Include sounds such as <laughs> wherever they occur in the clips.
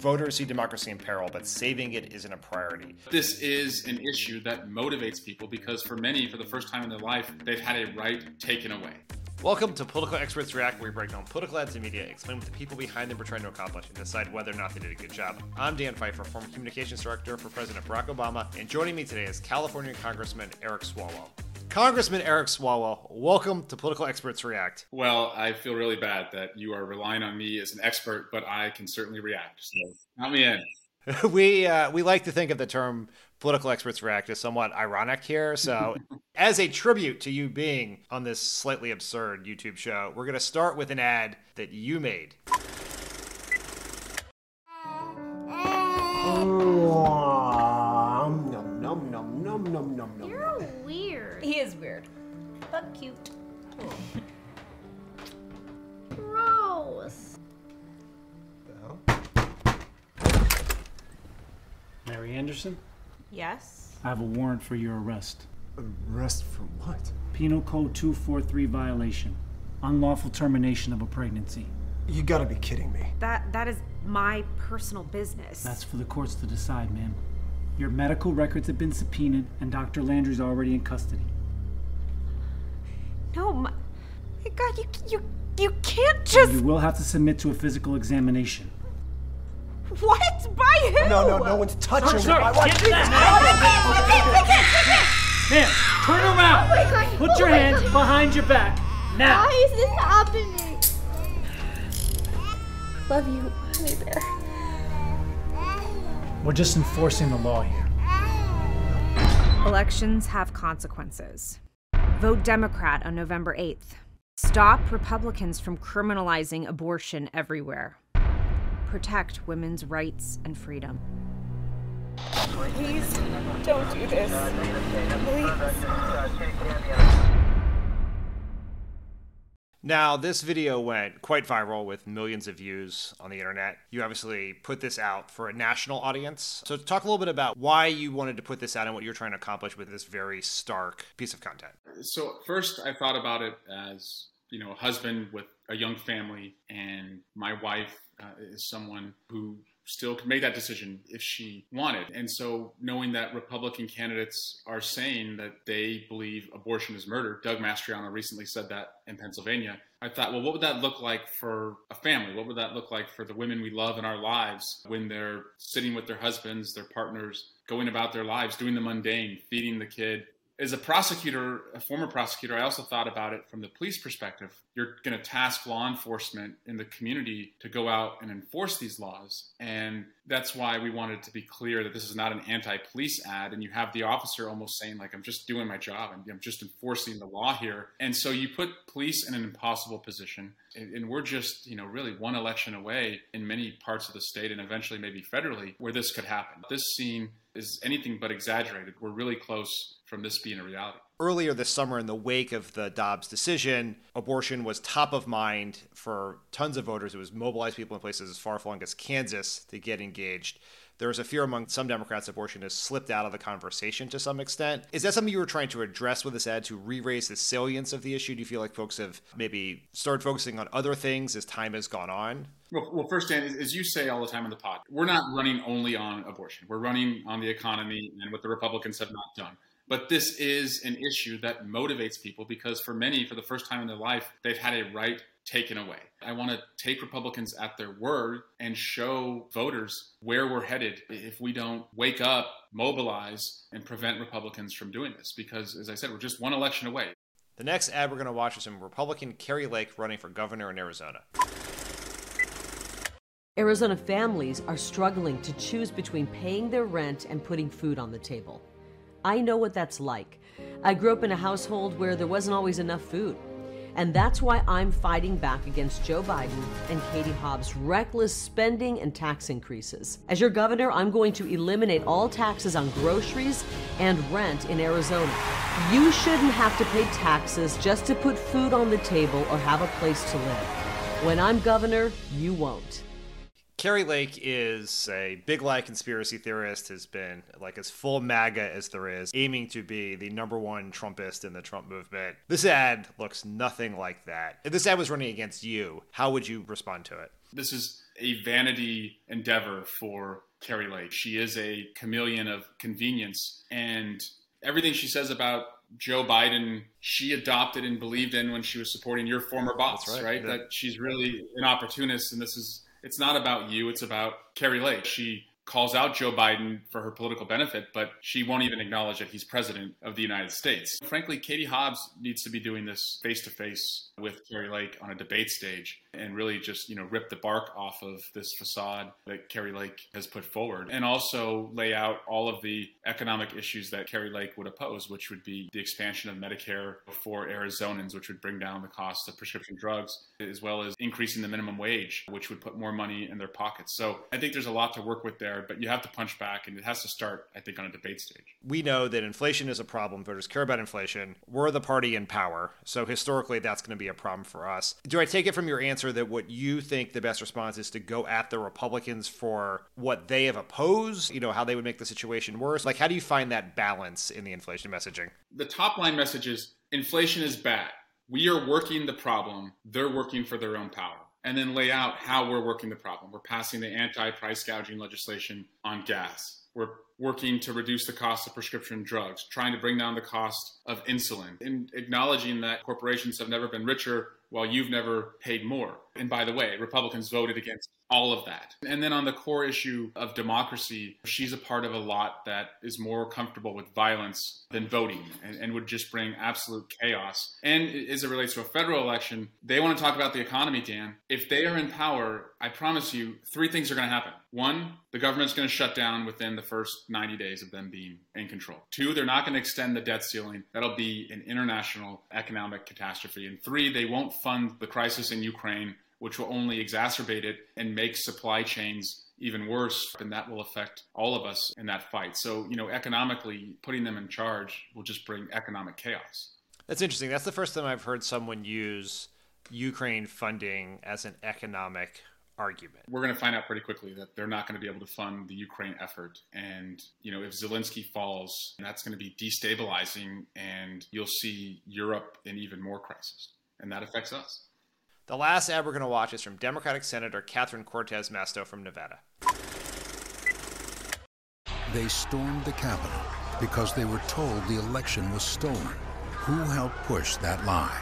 Voters see democracy in peril, but saving it isn't a priority. This is an issue that motivates people because for many, for the first time in their life, they've had a right taken away. Welcome to Political Experts React, where we break down political ads and media, explain what the people behind them are trying to accomplish, and decide whether or not they did a good job. I'm Dan Pfeiffer, former communications director for President Barack Obama, and joining me today is California Congressman Eric Swalwell. Congressman Eric Swalwell, welcome to Political Experts React. Well, I feel really bad that you are relying on me as an expert, but I can certainly react. So count me in. <laughs> we uh, we like to think of the term political experts react as somewhat ironic here. So, <laughs> as a tribute to you being on this slightly absurd YouTube show, we're going to start with an ad that you made. But cute. Gross. Mary Anderson, Yes. I have a warrant for your arrest. Arrest for what? Penal Code 243 violation. Unlawful termination of a pregnancy. You gotta be kidding me. That that is my personal business. That's for the courts to decide, ma'am. Your medical records have been subpoenaed, and Dr. Landry's already in custody. No, my, my God, you you you can't just You will have to submit to a physical examination. what by who? No, no, no one's touching me. Sir, I want- get Ma'am, turn around! Oh my God. Oh Put your Oh my hands God. behind your back. Now! Why is this happening? Love you, honey bear. We're just enforcing the law here. Elections have consequences. Vote Democrat on November 8th. Stop Republicans from criminalizing abortion everywhere. Protect women's rights and freedom. Please don't do this. Please. Now, this video went quite viral with millions of views on the internet. You obviously put this out for a national audience. So, talk a little bit about why you wanted to put this out and what you're trying to accomplish with this very stark piece of content. So first, I thought about it as you know, a husband with a young family, and my wife uh, is someone who still could make that decision if she wanted. And so, knowing that Republican candidates are saying that they believe abortion is murder, Doug Mastriano recently said that in Pennsylvania. I thought, well, what would that look like for a family? What would that look like for the women we love in our lives when they're sitting with their husbands, their partners, going about their lives, doing the mundane, feeding the kid, as a prosecutor, a former prosecutor, I also thought about it from the police perspective. You're going to task law enforcement in the community to go out and enforce these laws. And that's why we wanted to be clear that this is not an anti police ad. And you have the officer almost saying, like, I'm just doing my job, I'm, I'm just enforcing the law here. And so you put police in an impossible position. And, and we're just, you know, really one election away in many parts of the state and eventually maybe federally where this could happen. This scene is anything but exaggerated. We're really close from this being a reality. Earlier this summer, in the wake of the Dobbs decision, abortion was top of mind for tons of voters. It was mobilized people in places as far flung as Kansas to get engaged. There was a fear among some Democrats abortion has slipped out of the conversation to some extent. Is that something you were trying to address with this ad to re raise the salience of the issue? Do you feel like folks have maybe started focusing on other things as time has gone on? Well, well, first, Dan, as you say all the time on the pod, we're not running only on abortion. We're running on the economy and what the Republicans have not done. But this is an issue that motivates people because for many, for the first time in their life, they've had a right taken away. I want to take Republicans at their word and show voters where we're headed if we don't wake up, mobilize, and prevent Republicans from doing this. Because, as I said, we're just one election away. The next ad we're going to watch is from Republican Kari Lake running for governor in Arizona. Arizona families are struggling to choose between paying their rent and putting food on the table. I know what that's like. I grew up in a household where there wasn't always enough food. And that's why I'm fighting back against Joe Biden and Katie Hobbs' reckless spending and tax increases. As your governor, I'm going to eliminate all taxes on groceries and rent in Arizona. You shouldn't have to pay taxes just to put food on the table or have a place to live. When I'm governor, you won't. Kari Lake is a big lie conspiracy theorist, has been like as full MAGA as there is, aiming to be the number one Trumpist in the Trump movement. This ad looks nothing like that. If this ad was running against you, how would you respond to it? This is a vanity endeavor for Kari Lake. She is a chameleon of convenience, and everything she says about Joe Biden, she adopted and believed in when she was supporting your former boss, right. right? Yeah. That she's really an opportunist, and this is it's not about you, it's about Kari Lake. She calls out Joe Biden for her political benefit, but she won't even acknowledge that he's president of the United States. Frankly, Katie Hobbs needs to be doing this face to face with Kari Lake on a debate stage and really just, you know, rip the bark off of this facade that Kari Lake has put forward and also lay out all of the economic issues that Kari Lake would oppose, which would be the expansion of Medicare for Arizonans, which would bring down the cost of prescription drugs, as well as increasing the minimum wage, which would put more money in their pockets. So I think there's a lot to work with there, but you have to punch back and it has to start, I think, on a debate stage. We know that inflation is a problem. Voters care about inflation. We're the party in power. So historically, that's going to be a problem for us. Do I take it from your answer that what you think the best response is to go at the Republicans for what they have opposed, you know, how they would make the situation worse? Like, how do you find that balance in the inflation messaging? The top line message is inflation is bad. We are working the problem. They're working for their own power. And then lay out how we're working the problem. We're passing the anti price gouging legislation on gas. We're working to reduce the cost of prescription drugs, trying to bring down the cost of insulin, and acknowledging that corporations have never been richer while you've never paid more. And by the way, Republicans voted against all of that. And then on the core issue of democracy, she's a part of a lot that is more comfortable with violence than voting and, and would just bring absolute chaos. And as it relates to a federal election, they want to talk about the economy, Dan. If they are in power, I promise you, three things are going to happen. One, the government's going to shut down within the first 90 days of them being in control. Two, they're not going to extend the debt ceiling. That'll be an international economic catastrophe. And three, they won't fund the crisis in Ukraine, which will only exacerbate it and make supply chains even worse. And that will affect all of us in that fight. So, you know, economically, putting them in charge will just bring economic chaos. That's interesting. That's the first time I've heard someone use Ukraine funding as an economic argument. We're going to find out pretty quickly that they're not going to be able to fund the Ukraine effort. And, you know, if Zelensky falls, that's going to be destabilizing and you'll see Europe in even more crisis. And that affects us. The last ad we're going to watch is from Democratic Senator Catherine Cortez Masto from Nevada. They stormed the Capitol because they were told the election was stolen. Who helped push that lie?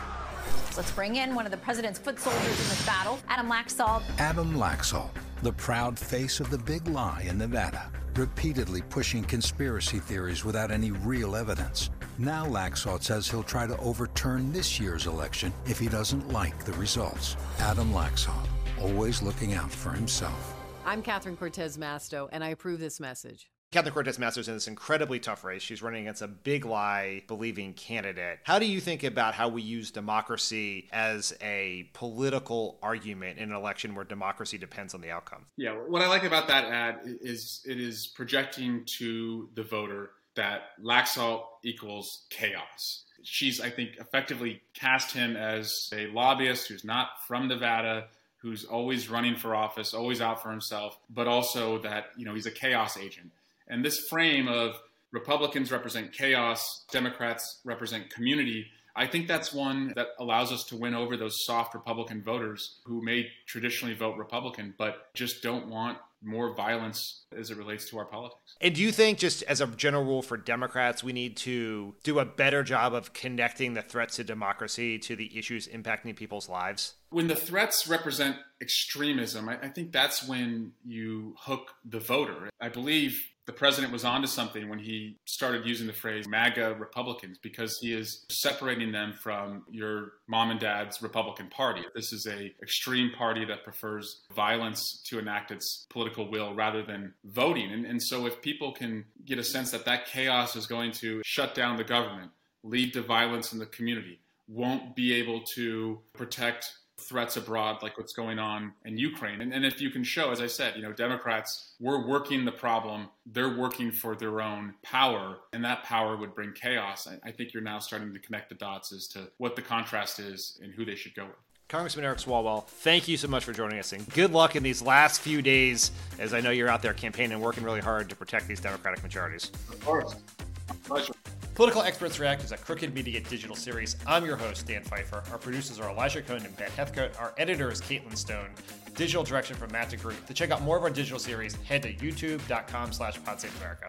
Let's bring in one of the president's foot soldiers in this battle, Adam Laxalt. Adam Laxalt, the proud face of the big lie in Nevada, repeatedly pushing conspiracy theories without any real evidence. Now Laxalt says he'll try to overturn this year's election if he doesn't like the results. Adam Laxalt, always looking out for himself. I'm Catherine Cortez Masto, and I approve this message. Catherine Cortez Masto's in this incredibly tough race. She's running against a big lie believing candidate. How do you think about how we use democracy as a political argument in an election where democracy depends on the outcome? Yeah, what I like about that ad is it is projecting to the voter that Laxalt equals chaos. She's, I think, effectively cast him as a lobbyist who's not from Nevada, who's always running for office, always out for himself, but also that, you know, he's a chaos agent. And this frame of Republicans represent chaos, Democrats represent community, I think that's one that allows us to win over those soft Republican voters who may traditionally vote Republican, but just don't want more violence as it relates to our politics. And do you think, just as a general rule for Democrats, we need to do a better job of connecting the threats to democracy to the issues impacting people's lives? When the threats represent extremism, I, I think that's when you hook the voter. I believe the president was onto something when he started using the phrase MAGA Republicans because he is separating them from your mom and dad's Republican Party. This is a extreme party that prefers violence to enact its political will rather than voting. And, and so if people can get a sense that that chaos is going to shut down the government, lead to violence in the community, won't be able to protect threats abroad like what's going on in Ukraine. And, and, if you can show, as I said, you know, Democrats, we're working the problem, they're working for their own power, and that power would bring chaos. I, I think you're now starting to connect the dots as to what the contrast is and who they should go with. Congressman Eric Swalwell, thank you so much for joining us, and good luck in these last few days, as I know you're out there campaigning and working really hard to protect these Democratic majorities. Of course. Pleasure. Political Experts React is a Crooked Media digital series. I'm your host, Dan Pfeiffer. Our producers are Elijah Cohn and Ben Heathcote. Our editor is Caitlin Stone. digital direction from Matt DeGroot. To check out more of our digital series, head to youtube.com slash PodSaveAmerica.